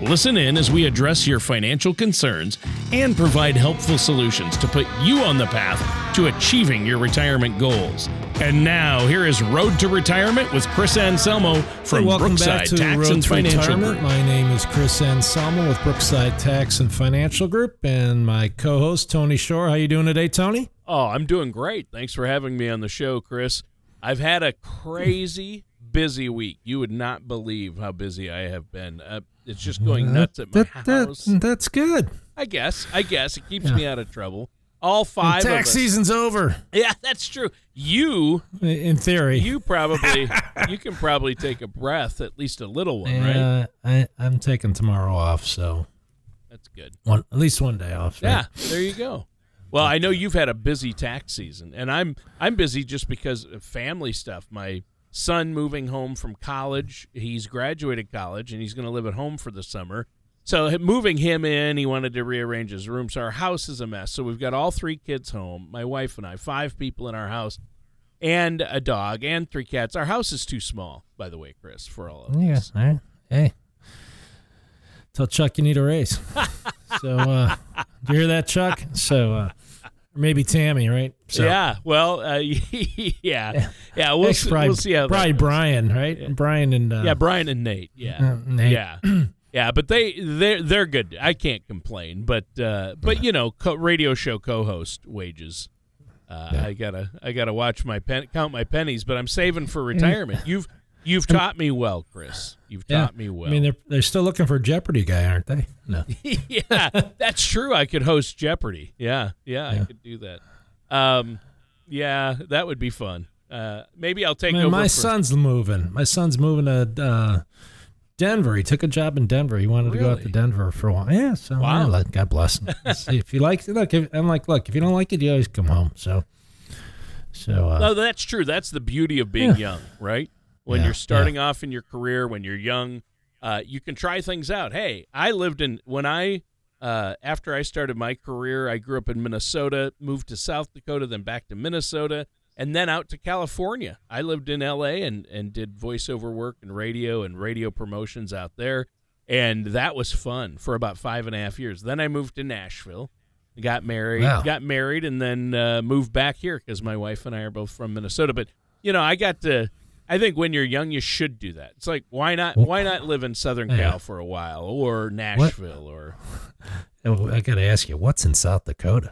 Listen in as we address your financial concerns and provide helpful solutions to put you on the path to achieving your retirement goals. And now, here is Road to Retirement with Chris Anselmo from Welcome Brookside back to Tax Road and to Financial Retirement. Group. My name is Chris Anselmo with Brookside Tax and Financial Group, and my co-host Tony Shore. How are you doing today, Tony? Oh, I'm doing great. Thanks for having me on the show, Chris. I've had a crazy busy week. You would not believe how busy I have been. Uh, it's just going nuts at my That, that, house. that's good. I guess. I guess it keeps Yeah. me out of trouble. All five of Tax season's over, Yeah, that's true. You, in theory. you probably, you can probably take a breath, at least a little one, right? Uh, I, I'm taking tomorrow off, so That's good. one at least one day off. right? Yeah, there you go. Well, I know you've had a busy tax season, and I'm I'm busy just because of family stuff. My son moving home from college, he's graduated college, and he's going to live at home for the summer. So moving him in, he wanted to rearrange his room. So our house is a mess. So we've got all three kids home, my wife and I, five people in our house, and a dog and three cats. Our house is too small, by the way, Chris, for all of Yeah. all right. Hey. Tell Chuck you need a raise. so uh do you hear that, Chuck? So uh maybe Tammy, right? So Yeah. Well, uh, yeah, yeah. We'll, see, probably, we'll see how probably. Brian, right? Brian and uh, Yeah, Brian and Nate. Yeah, uh, Nate. yeah, yeah. But they they're they're good. I can't complain. But uh, but you know, co- radio show co-host wages. Uh, Yeah. I gotta I gotta watch my pen count my pennies. But I'm saving for retirement. You've you've taught me well, Chris. You've Yeah. taught me well. I mean, they're they're still looking for a Jeopardy guy, aren't they? No. yeah, that's true. I could host Jeopardy. Yeah, yeah, I could do that. Um, yeah, that would be fun. Uh, maybe I'll take Man, over. my for- son's moving. My son's moving to uh, Denver. He took a job in Denver. He wanted to go out to Denver for a while. Yeah, so Wow. yeah, God bless him. See if you like it. Look, if, I'm like, look, if you don't like it, you always come home. So, so uh, No, that's true. That's the beauty of being Yeah. young, right? When Yeah, you're starting off in your career, when you're young, uh, you can try things out. Hey, I lived in when I uh, after I started my career, I grew up in Minnesota, moved to South Dakota, then back to Minnesota, and then out to California. I lived in L.A. and and did voiceover work and radio and radio promotions out there, and that was fun for about five and a half years. Then I moved to Nashville got married, Wow. got married, and then uh, moved back here because my wife and I are both from Minnesota. But you know, I got to. I think when you're young, you should do that. It's like why not? Why not live in Southern Yeah. Cal for a while, or Nashville, or oh, I got to ask you, what's in South Dakota?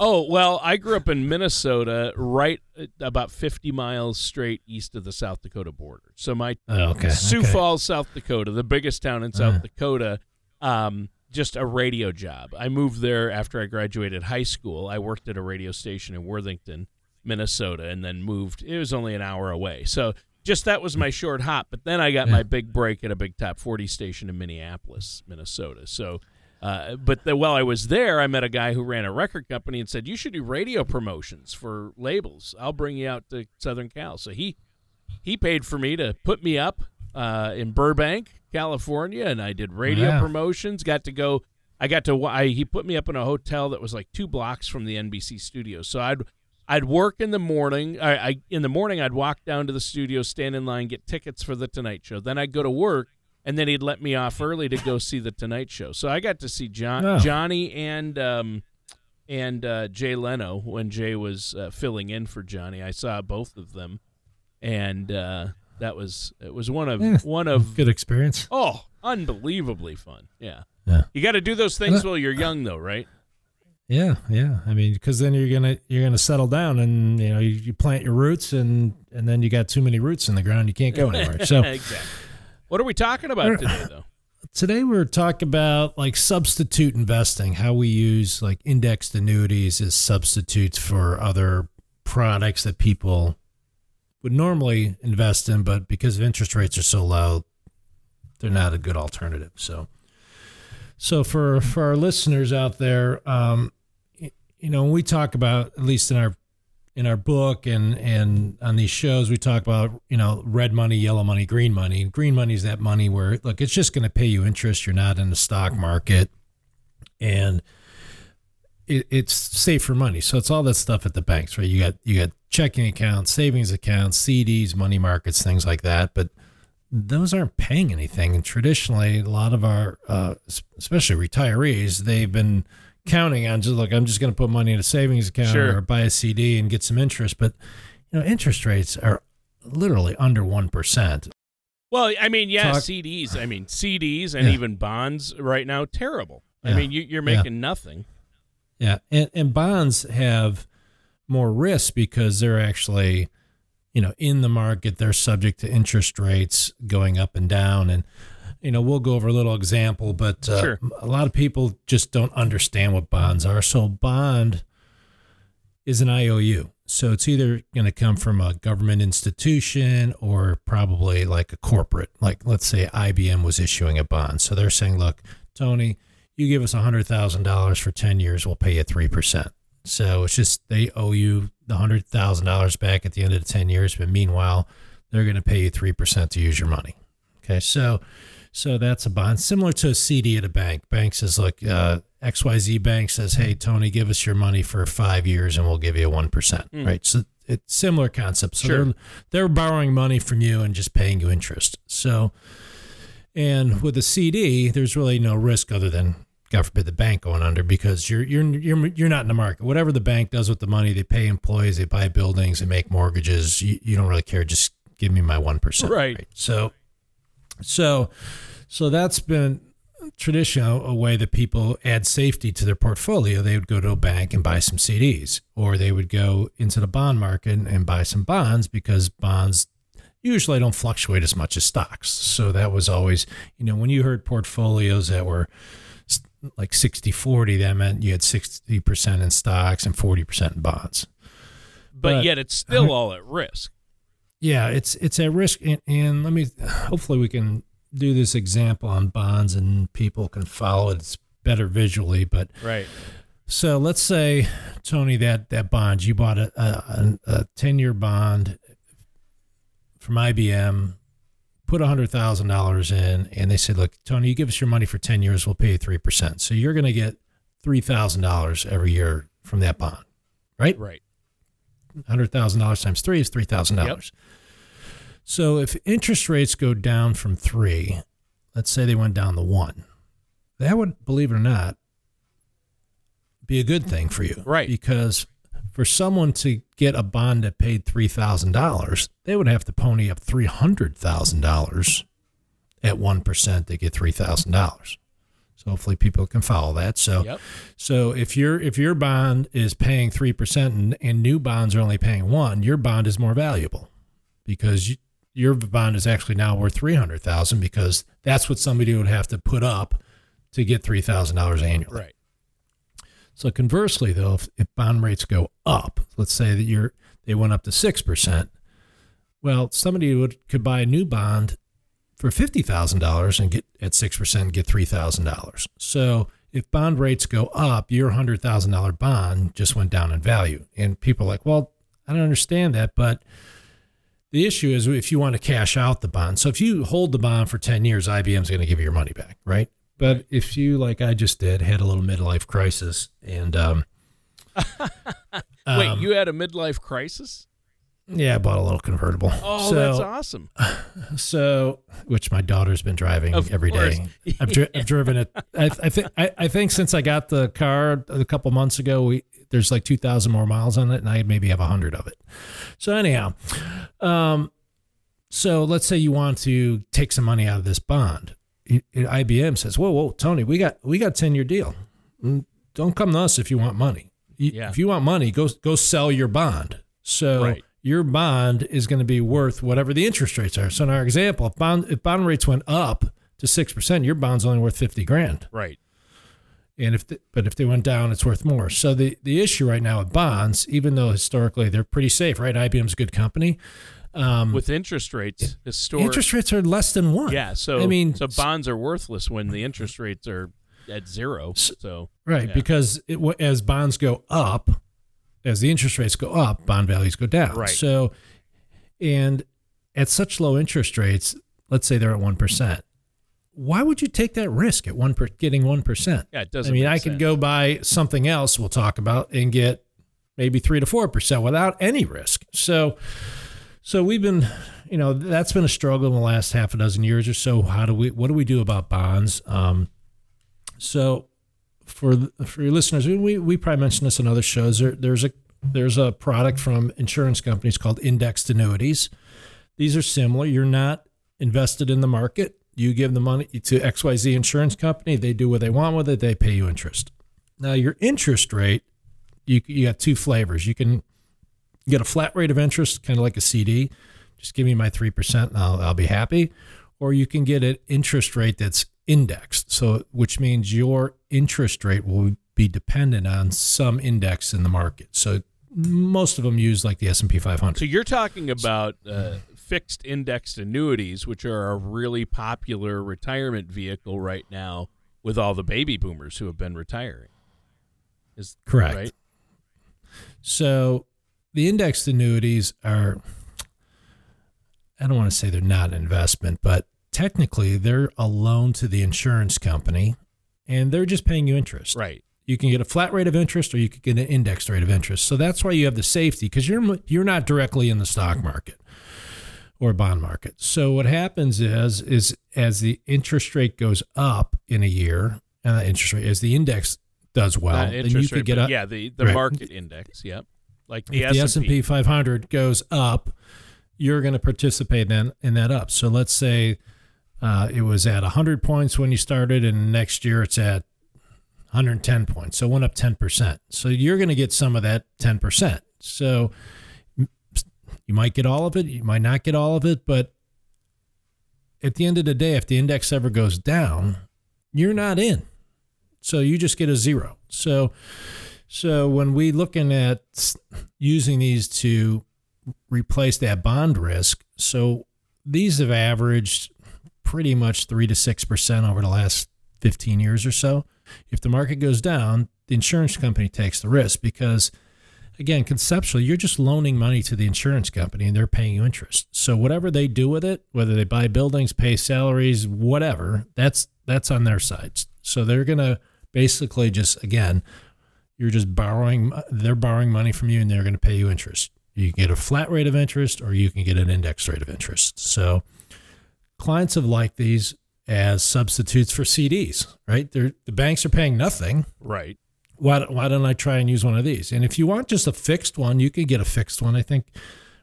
oh well, I grew up in Minnesota, right uh, about 50 miles straight east of the South Dakota border. So my Oh, okay. Sioux okay. Falls, South Dakota, the biggest town in South Uh. Dakota. Um, just a radio job. I moved there after I graduated high school. I worked at a radio station in Worthington, Minnesota, and then moved. It was only an hour away. So just that was my short hop. But then I got Yeah. my big break at a big top 40 station in Minneapolis, Minnesota. So, uh, but the, while I was there, I met a guy who ran a record company and said, You should do radio promotions for labels. I'll bring you out to Southern Cal. So he he paid for me to put me up uh, in Burbank, California, and I did radio Wow. promotions. Got to go. I got to. I, he put me up in a hotel that was like two blocks from the NBC studios. So I'd I'd work in the morning. I, I in the morning I'd walk down to the studio, stand in line, get tickets for the Tonight Show. Then I'd go to work, and then he'd let me off early to go see the Tonight Show. So I got to see John, Oh. Johnny, and um, and uh, Jay Leno when Jay was uh, filling in for Johnny. I saw both of them, and uh, that was it was one of Yeah. one of Good experience. oh unbelievably fun. Yeah, Yeah. you got to do those things while you're young, though, right? Yeah, yeah. I mean, because then you're gonna you're gonna settle down, and you know you, you plant your roots, and and then you got too many roots in the ground, you can't go anywhere. So exactly. What are we talking about today, though? today we're talking about like substitute investing, how we use like indexed annuities as substitutes for other products that people would normally invest in, but because of interest rates are so low, they're not a good alternative. So, so for for our listeners out there, um, you know, when we talk about at least in our in our book and and on these shows we talk about you know red money yellow money green money. Green money is that money where look it's just going to pay you interest. You're not in the stock market. And it, it's safer money. So it's all that stuff at the banks right? You got you got checking accounts savings accounts cds money markets things like that. But those aren't paying anything. And traditionally a lot of our uh, especially retirees they've been counting on just look, I'm just going to put money in a savings account Sure. or buy a CD and get some interest. But you know, interest rates are literally under one percent. Well, I mean, yeah, Talk- CDs. I mean, CDs and Yeah. even bonds right now terrible. I mean, you, you're Yeah. making nothing. Yeah, and and bonds have more risk because they're actually, you know, in the market. They're subject to interest rates going up and down, and you know, we'll go over a little example, but uh, Sure. a lot of people just don't understand what bonds are. So, bond is an IOU. So it's either going to come from a government institution or probably like a corporate, like let's say IBM was issuing a bond. So they're saying, look, Tony, you give us $100,000 for 10 years, we'll pay you 3%. So it's just they owe you the $100,000 back at the end of the 10 years. But meanwhile, they're going to pay you 3% to use your money. Okay. So, so that's a bond similar to a CD at a bank. Bank says, look, uh, XYZ Bank says, hey, Tony, give us your money for five years and we'll give you a 1%. Right. So it's similar concept. So Sure. they're, they're borrowing money from you and just paying you interest. So, and with a CD, there's really no risk other than God forbid the bank going under because you're you're you're you're not in the market. Whatever the bank does with the money, they pay employees, they buy buildings, they make mortgages. You, you don't really care. Just give me my one percent. Right. So, so, so that's been traditional a way that people add safety to their portfolio. They would go to a bank and buy some CDs, or they would go into the bond market and buy some bonds because bonds usually don't fluctuate as much as stocks. So that was always, you know, when you heard portfolios that were like 60 40, that meant you had 60% in stocks and 40% in bonds. But, But- yet it's still all at risk. Yeah, it's it's at risk, and, and let me. Hopefully, we can do this example on bonds, and people can follow it. It's better visually, but Right. so let's say Tony that that bond you bought a a, a ten year bond from IBM, put a hundred thousand dollars in, and they said, look, Tony, you give us your money for ten years, we'll pay you three percent. So you're going to get three thousand dollars every year from that bond, right? Right. hundred thousand dollars times three is three thousand dollars. So if interest rates go down from three, let's say they went down to one, that would, believe it or not, be a good thing for you, Right. Because for someone to get a bond that paid three thousand dollars, they would have to pony up three hundred thousand dollars at one percent to get three thousand dollars. So hopefully people can follow that. So Yep. so if your if your bond is paying three percent and, and new bonds are only paying one, your bond is more valuable because you, your bond is actually now worth three hundred thousand because that's what somebody would have to put up to get three thousand dollars annually. Right. So conversely, though, if, if bond rates go up, let's say that you're they went up to six percent, well, somebody would could buy a new bond for fifty thousand dollars and get at six percent and get three thousand dollars. So if bond rates go up, your hundred thousand dollar bond just went down in value, and people are like, well, I don't understand that, but the issue is if you want to cash out the bond. So if you hold the bond for 10 years, IBM's going to give you your money back, right? But if you, like I just did, had a little midlife crisis and, um, Wait, um, you had a midlife crisis? yeah, I bought a little convertible. Oh, so, that's awesome. So, which my daughter's been driving Of every course. day. I've, dri- I've driven it. I, I think. I, I think since I got the car a couple months ago, we there's like two thousand more miles on it, and I maybe have a hundred of it. So anyhow, um, so let's say you want to take some money out of this bond. IBM says, "Whoa, whoa, Tony, we got we got a ten year deal. Mm, Don't come to us if you want money. Yeah. If you want money, go go sell your bond. So Right. your bond is going to be worth whatever the interest rates are. So in our example, if bond if bond rates went up to six percent, your bond's only worth fifty grand. Right. And if the, but if they went down, it's worth more. So the the issue right now with bonds, even though historically they're pretty safe, right? IBM's a good company. Um, With interest rates, historic. interest rates are less than one. yeah. So I mean, so bonds are worthless when the interest rates are at zero. So right yeah. because it, as bonds go up, as the interest rates go up, bond values go down. Right. So, and at such low interest rates, let's say they're at one percent. Why would you take that risk at one per, getting one percent? yeah, it doesn't. I mean, I could go buy something else we'll talk about and get maybe three to four percent without any risk. So, so we've been, you know, that's been a struggle in the last half a dozen years or so. How do we, what do we do about bonds? Um, so, for for your listeners, we we probably mentioned this in other shows. There, there's a there's a product from insurance companies called indexed annuities. These are similar. You're not invested in the market. You give the money to XYZ insurance company. They do what they want with it. They pay you interest. Now, your interest rate, you, you got two flavors. You can get a flat rate of interest, kind of like a CD. Just give me my 3% and I'll, I'll be happy. Or you can get an interest rate that's indexed. So, which means your interest rate will be dependent on some index in the market. So, most of them use like the S&P 500. So you're talking about uh, fixed indexed annuities, which are a really popular retirement vehicle right now with all the baby boomers who have been retiring. Is Correct. Right. So the indexed annuities are, I don't want to say they're not an investment, but technically they're a loan to the insurance company and they're just paying you interest. Right. You can get a flat rate of interest or you could get an indexed rate of interest. So that's why you have the safety because you're you're not directly in the stock market or bond market. So what happens is is as the interest rate goes up in a year, and the interest rate as the index does well, then you could get up. yeah, the, the Right. market index. Yep. Like the if the S and S&P. P 500 goes up, you're going to participate then in that up. So let's say uh, it was at 100 points when you started, and next year it's at 110 points. So it went up 10%. So you're going to get some of that 10%. So you might get all of it, you might not get all of it, but at the end of the day, if the index ever goes down, you're not in. So you just get a zero. So so when we looking at using these to replace that bond risk, so these have averaged pretty much three to six percent over the last fifteen years or so. If the market goes down, the insurance company takes the risk because again, conceptually, you're just loaning money to the insurance company and they're paying you interest. So whatever they do with it, whether they buy buildings, pay salaries, whatever, that's that's on their side. So they're gonna basically just again, you're just borrowing. They're borrowing money from you and they're going to pay you interest. You can get a flat rate of interest or you can get an index rate of interest. So clients have liked these as substitutes for CDs, right? They're, the banks are paying nothing Right. Why, why don't I try and use one of these? And if you want just a fixed one, you could get a fixed one. I think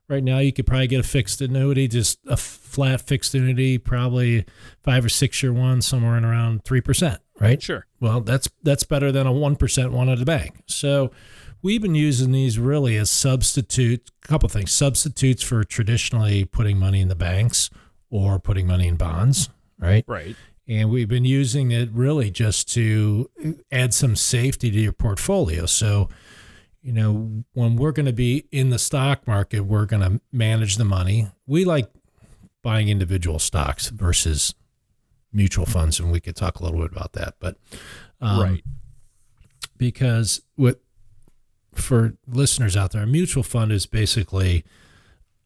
right now you could probably get a fixed annuity, just a flat fixed annuity, probably five or six year one, somewhere in around 3%, right? Sure. Well, that's that's better than a 1% one at a bank. So we've been using these really as substitute, a couple things, substitutes for traditionally putting money in the banks or putting money in bonds, right? Right. And we've been using it really just to add some safety to your portfolio. So, you know, when we're going to be in the stock market, we're going to manage the money. We like buying individual stocks versus mutual funds, and we could talk a little bit about that. But um, right. because what for listeners out there, a mutual fund is basically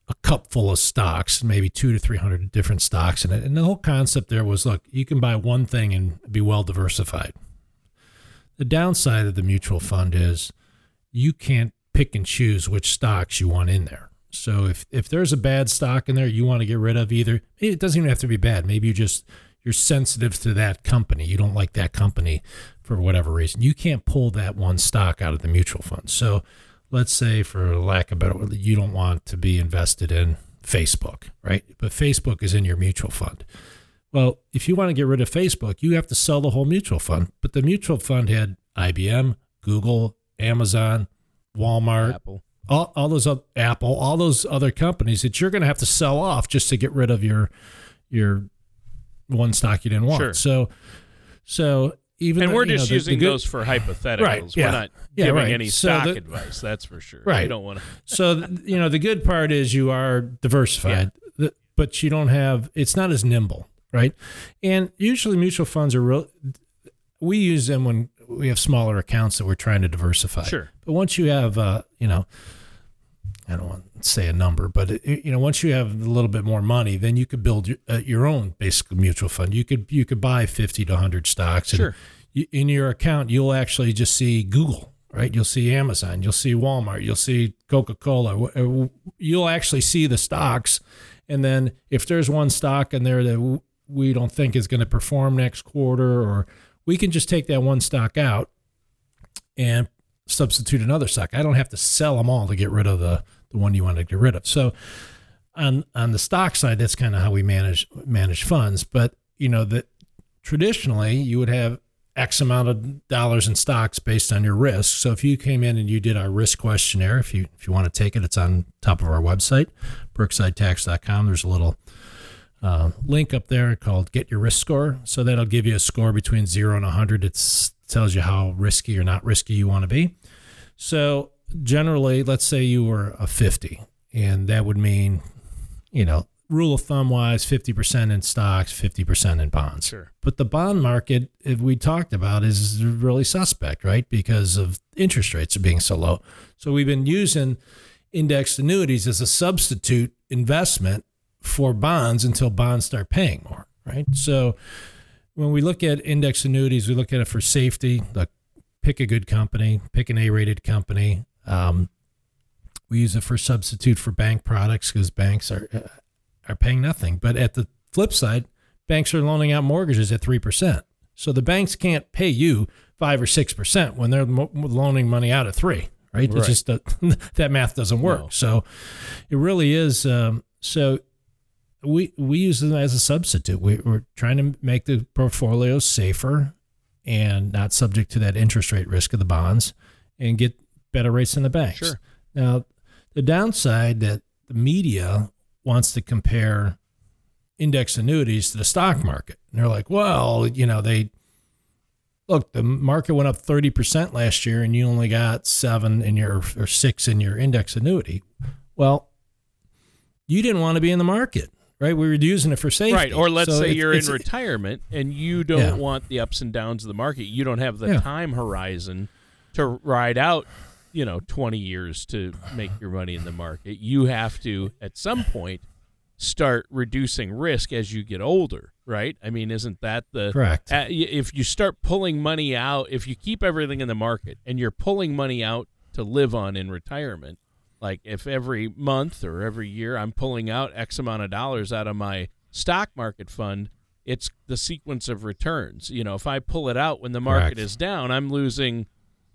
a cup full of stocks, maybe two to three hundred different stocks in it. And the whole concept there was, look, you can buy one thing and be well diversified. The downside of the mutual fund is you can't pick and choose which stocks you want in there. So if if there's a bad stock in there you want to get rid of either it doesn't even have to be bad. Maybe you just you're sensitive to that company. You don't like that company for whatever reason. You can't pull that one stock out of the mutual fund. So let's say for lack of better word, you don't want to be invested in Facebook, right? But Facebook is in your mutual fund. Well, if you want to get rid of Facebook, you have to sell the whole mutual fund. But the mutual fund had IBM, Google, Amazon, Walmart, Apple. all, all those oth- Apple, all those other companies that you're going to have to sell off just to get rid of your your one stock you didn't want. Sure. So so even And though, we're you know, just the- the using good- those for hypotheticals. Right, yeah. We're not Yeah, giving right. any So stock the- advice. That's for sure. Right. We don't want to. so you know the good part is you are diversified, The- but you don't have it's not as nimble, right? And usually mutual funds are real. we use them when we have smaller accounts that we're trying to diversify. Sure. But once you have, uh, you know, I don't want to say a number, but it, you know, once you have a little bit more money, then you could build your, uh, your own basic mutual fund. You could you could buy fifty to hundred stocks. And Sure. you, in your account, you'll actually just see Google, right? You'll see Amazon, you'll see Walmart, you'll see Coca Cola. You'll actually see the stocks, and then if there's one stock in there that w- we don't think is going to perform next quarter, or we can just take that one stock out and substitute another stock. I don't have to sell them all to get rid of the the one you want to get rid of. So on on the stock side, that's kind of how we manage manage funds. But you know that traditionally you would have X amount of dollars in stocks based on your risk. So if you came in and you did our risk questionnaire, if you if you want to take it, it's on top of our website, brooksidetax.com. There's a little uh, link up there called Get Your Risk Score. So that'll give you a score between zero and 100. It tells you how risky or not risky you want to be. So generally, let's say you were a 50, and that would mean, you know, rule of thumb wise, 50% in stocks, 50% in bonds. Sure. But the bond market, if we talked about, is really suspect, right? Because of interest rates are being so low. So we've been using indexed annuities as a substitute investment for bonds until bonds start paying more, right? So when we look at index annuities, we look at it for safety. Like pick a good company, pick an A-rated company. Um, we use it for substitute for bank products because banks are uh, are paying nothing. But at the flip side, banks are loaning out mortgages at three percent. So the banks can't pay you five or six percent when they're mo- loaning money out at three. Right? Right. It's just that that math doesn't work. No. So it really is. Um, so we we use them as a substitute. We, we're trying to make the portfolio safer and not subject to that interest rate risk of the bonds, and get better rates in the banks. Sure. Now, the downside that the media wants to compare index annuities to the stock market, and they're like, well, you know, they look the market went up 30% last year and you only got seven in your or six in your index annuity well you didn't want to be in the market right we were using it for safety Right. Or let's So say it's- you're in retirement and you don't Yeah. want the ups and downs of the market. You don't have the Yeah. time horizon to ride out, you know, 20 years to make your money in the market. You have to, at some point, start reducing risk as you get older, right? I mean, isn't that the correct uh, if you start pulling money out, if you keep everything in the market and you're pulling money out to live on in retirement, like if every month or every year I'm pulling out X amount of dollars out of my stock market fund, it's the sequence of returns. You know, if I pull it out when the market Correct. is down, I'm losing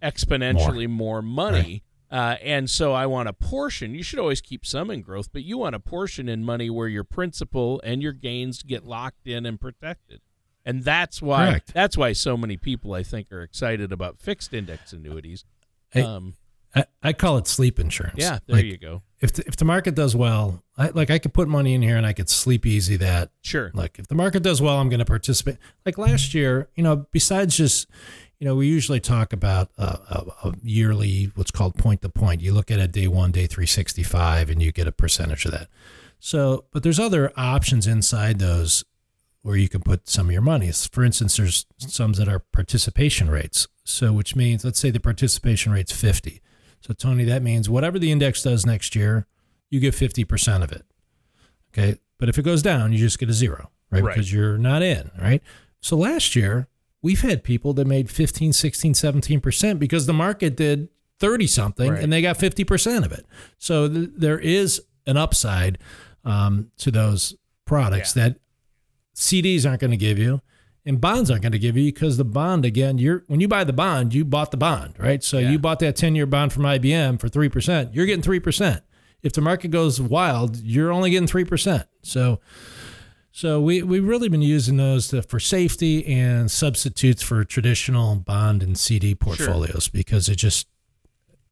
exponentially more, money. Uh, and so I want a portion. You should always keep some in growth, but you want a portion in money where your principal and your gains get locked in and protected. And that's why Correct. that's why so many people I think are excited about fixed index annuities. Hey, um, I, I call it sleep insurance. Yeah, there Like, you go. if the, if the market does well I, like i could put money in here and i could sleep easy that Sure. like if the market does well i'm going to participate. Like last year you know besides just you know we usually talk about uh, a, a yearly what's called point to point. You look at a day one day 365 and you get a percentage of that. So but there's other options inside those where you can put some of your money. For instance there's some that are participation rates. So which means let's say the participation rate's 50 so tony that means whatever the index does next year you get 50% of it Okay. But if it goes down, you just get a zero, right? Right. Because you're not in, right? So last year, we've had people that made 15, 16, 17% because the market did 30 something Right. and they got 50% of it. So th- there is an upside um, to those products that CDs aren't going to give you and bonds aren't going to give you because the bond again you're when you buy the bond you bought the bond right? So Yeah. you bought that 10 year bond from IBM for 3% you're getting 3% if the market goes wild you're only getting 3% so so we we've really been using those to, for safety and substitutes for traditional bond and CD portfolios because it just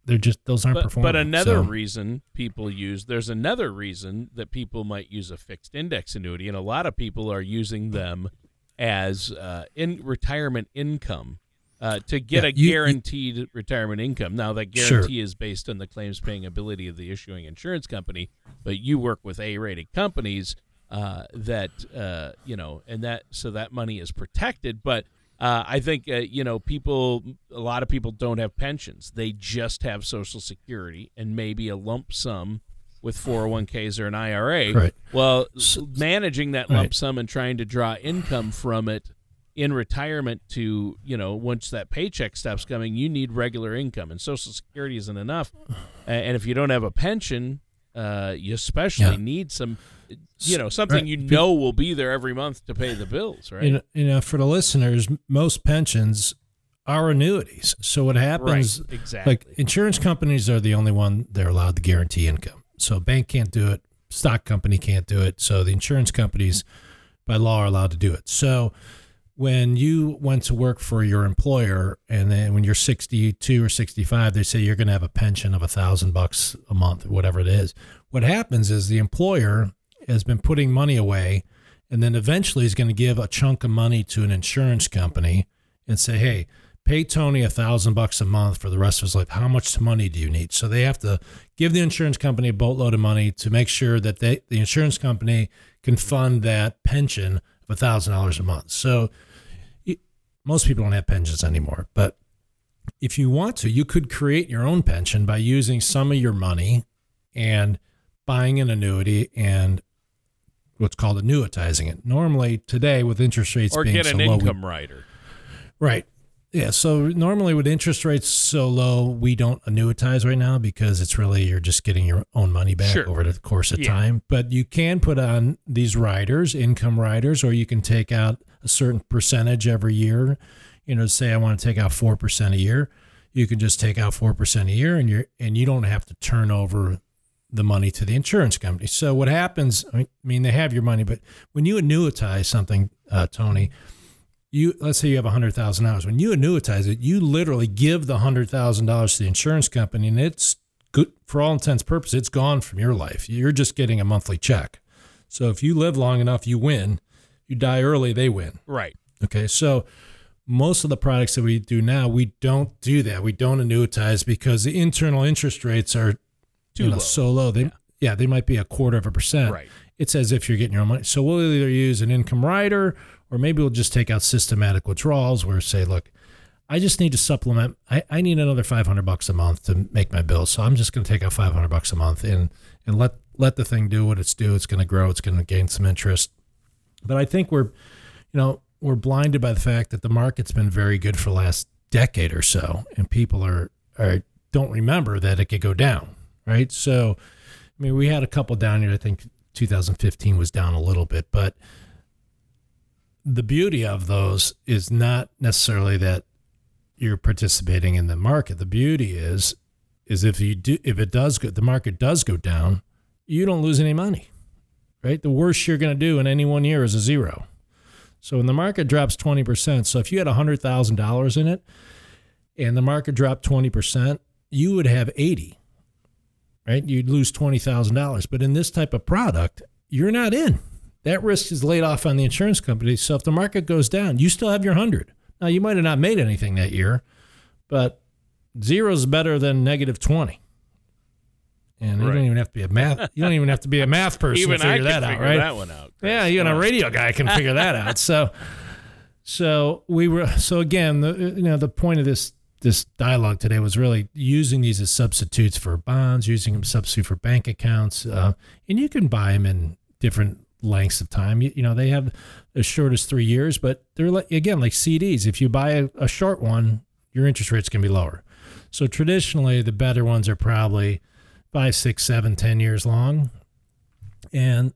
they're just those aren't But, performing but another So- reason people use there's another reason that people might use a fixed index annuity, and a lot of people are using them as uh, in retirement income uh, to get Yeah, a you- you- guaranteed retirement income. Now that Sure. guarantee is based on the claims paying ability of the issuing insurance company, but you work with A-rated companies uh, that uh, you know, and that so that money is protected, but Uh, I think uh, you know people. A lot of people don't have pensions; they just have Social Security and maybe a lump sum with 401ks or an IRA. Right. Well, managing that lump Right. sum and trying to draw income from it in retirement to you know once that paycheck stops coming, you need regular income, and Social Security isn't enough. And if you don't have a pension, uh, you especially Yeah. need some. You know something Right. you know will be there every month to pay the bills, right? You know, you know, for the listeners, most pensions are annuities. So what happens? right, exactly. Like insurance companies are the only one they're allowed to guarantee income. So a bank can't do it, stock company can't do it. So the insurance companies by law are allowed to do it. So when you went to work for your employer and then when you're 62 or 65 they say you're going to have a pension of a thousand bucks a month whatever it is what happens is the employer has been putting money away and then eventually is going to give a chunk of money to an insurance company and say hey pay tony a thousand bucks a month for the rest of his life how much money do you need so they have to give the insurance company a boatload of money to make sure that they the insurance company can fund that pension of a thousand dollars a month so most people don't have pensions anymore, but if you want to, you could create your own pension by using some of your money and buying an annuity and what's called annuitizing it. Normally, today with interest rates or being get so an low, we- income rider. right? Yeah. So normally with interest rates so low, we don't annuitize right now because it's really you're just getting your own money back Sure. over the course of Yeah. time. But you can put on these riders, income riders, or you can take out a certain percentage every year. You know, say I want to take out four percent a year. You can just take out four percent a year, and you're and you don't have to turn over the money to the insurance company. So what happens? I mean, they have your money, but when you annuitize something, uh, Tony, you let's say you have a hundred thousand dollars. When you annuitize it, you literally give the hundred thousand dollars to the insurance company, and it's good for all intents and purposes. It's gone from your life. You're just getting a monthly check. So if you live long enough, you win. You die early, they win. Right. Okay, so most of the products that we do now, we don't do that. We don't annuitize because the internal interest rates are Too you know, low. so low. They yeah. they might be a quarter of a percent. Right. It's as if you're getting your own money. So we'll either use an income rider or maybe we'll just take out systematic withdrawals where say, look, I just need to supplement. I, I need another 500 bucks a month to make my bills. So I'm just going to take out 500 bucks a month and, and let, let the thing do what it's do. It's going to grow. It's going to gain some interest. But I think we're, you know, we're blinded by the fact that the market's been very good for the last decade or so, and people are, are don't remember that it could go down, right? So, I mean, we had a couple down here. I think 2015 was down a little bit, but the beauty of those is not necessarily that you're participating in the market. The beauty is, is if you do, if it does go, the market does go down, you don't lose any money, right? The worst you're going to do in any one year is a zero. So when the market drops 20%, so if you had $100,000 in it and the market dropped 20%, you would have 80, right? You'd lose $20,000. But in this type of product, you're not in. That risk is laid off on the insurance company. So if the market goes down, you still have your 100. Now, you might have not made anything that year, but zero is better than negative 20. And you don't even have to be a math. You don't even have to be a math person Even to figure that out, right? that one out. Chris. Yeah, even a radio guy can figure that out. So, so we were. So again, the you know the point of this this dialogue today was really using these as substitutes for bonds, using them substitute for bank accounts, uh, and you can buy them in different lengths of time. You, you know they have as short as three years, but they're like again like CDs. If you buy a, a short one, your interest rates can be lower. So traditionally, the better ones are probably five, six, seven, ten years long, and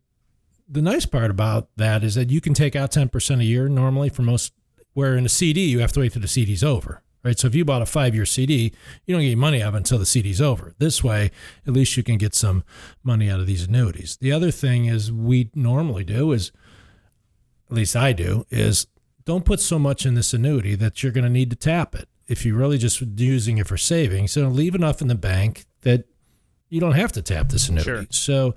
the nice part about that is that you can take out 10% a year normally for most where in a CD you have to wait till the CD's over. Right. So if you bought a five year CD, you don't get money out of it until the CD's over. This way, at least you can get some money out of these annuities. The other thing is we normally do is at least I do, is don't put so much in this annuity that you're going to need to tap it. If you're really just using it for savings, so leave enough in the bank that you don't have to tap this annuity. Sure. So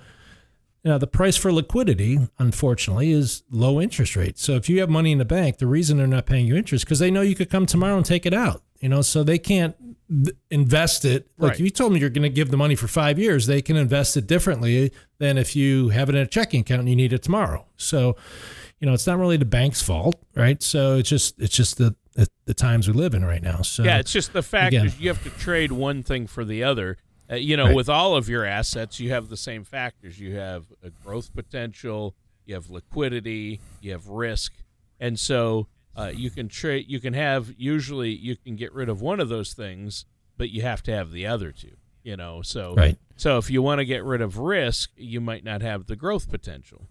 know, the price for liquidity, unfortunately, is low interest rates. So if you have money in the bank, the reason they're not paying you interest because they know you could come tomorrow and take it out. You know, so they can't invest it. Like Right. if you told me you're going to give the money for five years, they can invest it differently than if you have it in a checking account and you need it tomorrow. So, you know, it's not really the bank's fault, right? So it's just it's just the the, the times we live in right now. So Yeah, it's just the fact again- that you have to trade one thing for the other. Uh, you know, Right. with all of your assets, you have the same factors. You have a growth potential, you have liquidity, you have risk, and so uh, you can trade. You can have usually you can get rid of one of those things, but you have to have the other two. You know, so Right. So if you want to get rid of risk, you might not have the growth potential,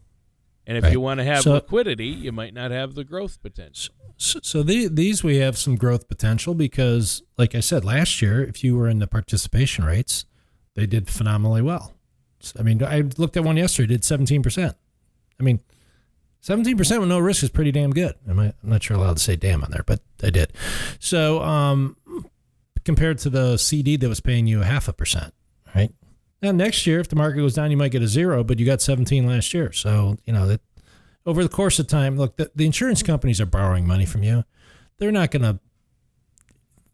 and if Right. you want to have So- liquidity, you might not have the growth potential. So, the, these we have some growth potential because, like I said, last year, if you were in the participation rates, they did phenomenally well. I mean, I looked at one yesterday, did 17%. I mean, 17% with no risk is pretty damn good. I, I'm not sure allowed to say damn on there, but I did. So, um, compared to the CD that was paying you a half a percent, right? Now, next year, if the market goes down, you might get a zero, but you got 17 last year. So, you know, that over the course of time, look, the, the insurance companies are borrowing money from you. They're not going to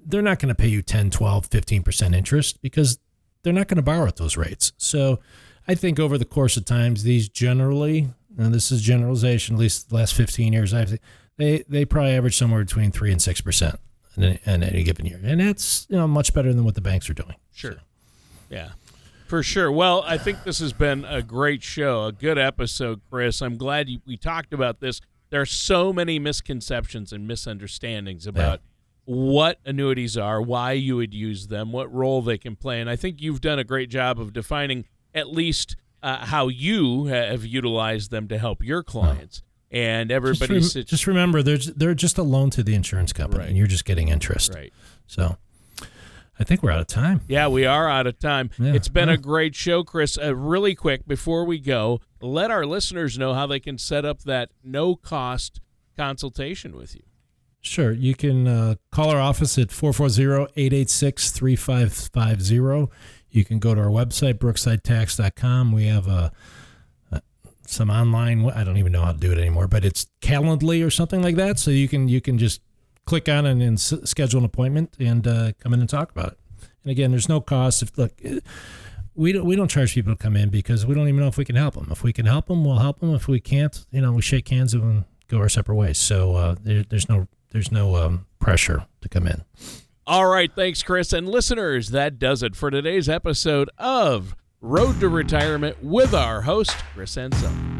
they're not going to pay you 10, 12, 15% interest because they're not going to borrow at those rates. So, I think over the course of times these generally, and this is generalization, at least the last 15 years I've they they probably average somewhere between 3 and 6% in, any- in any given year. And that's, you know, much better than what the banks are doing. Sure. Yeah. For sure. Well, I think this has been a great show, a good episode, Chris. I'm glad you, we talked about this. There are so many misconceptions and misunderstandings about what annuities are, why you would use them, what role they can play. And I think you've done a great job of defining at least uh, how you have utilized them to help your clients. And Just, everybody's rem- just remember, they're, they're just a loan to the insurance company, Right. and you're just getting interest. right. So I think we're out of time. Yeah, we are out of time. Yeah. It's been Yeah. a great show, Chris. Uh, really quick, before we go, let our listeners know how they can set up that no cost consultation with you. Sure. You can uh, call our office at 440 886 3550. You can go to our website, brooksidetax.com. We have a, uh some online, I don't even know how to do it anymore, but it's Calendly or something like that. So you can you can just click on it and schedule an appointment and uh, come in and talk about it. And again, there's no cost. If look, eh, we don't we don't charge people to come in because we don't even know if we can help them. If we can help them, we'll help them. If we can't, you know, we shake hands and go our separate ways. So uh, there, there's no there's no um, pressure to come in. All right, thanks, Chris. And listeners, that does it for today's episode of Road to Retirement with our host, Chris Anselmo.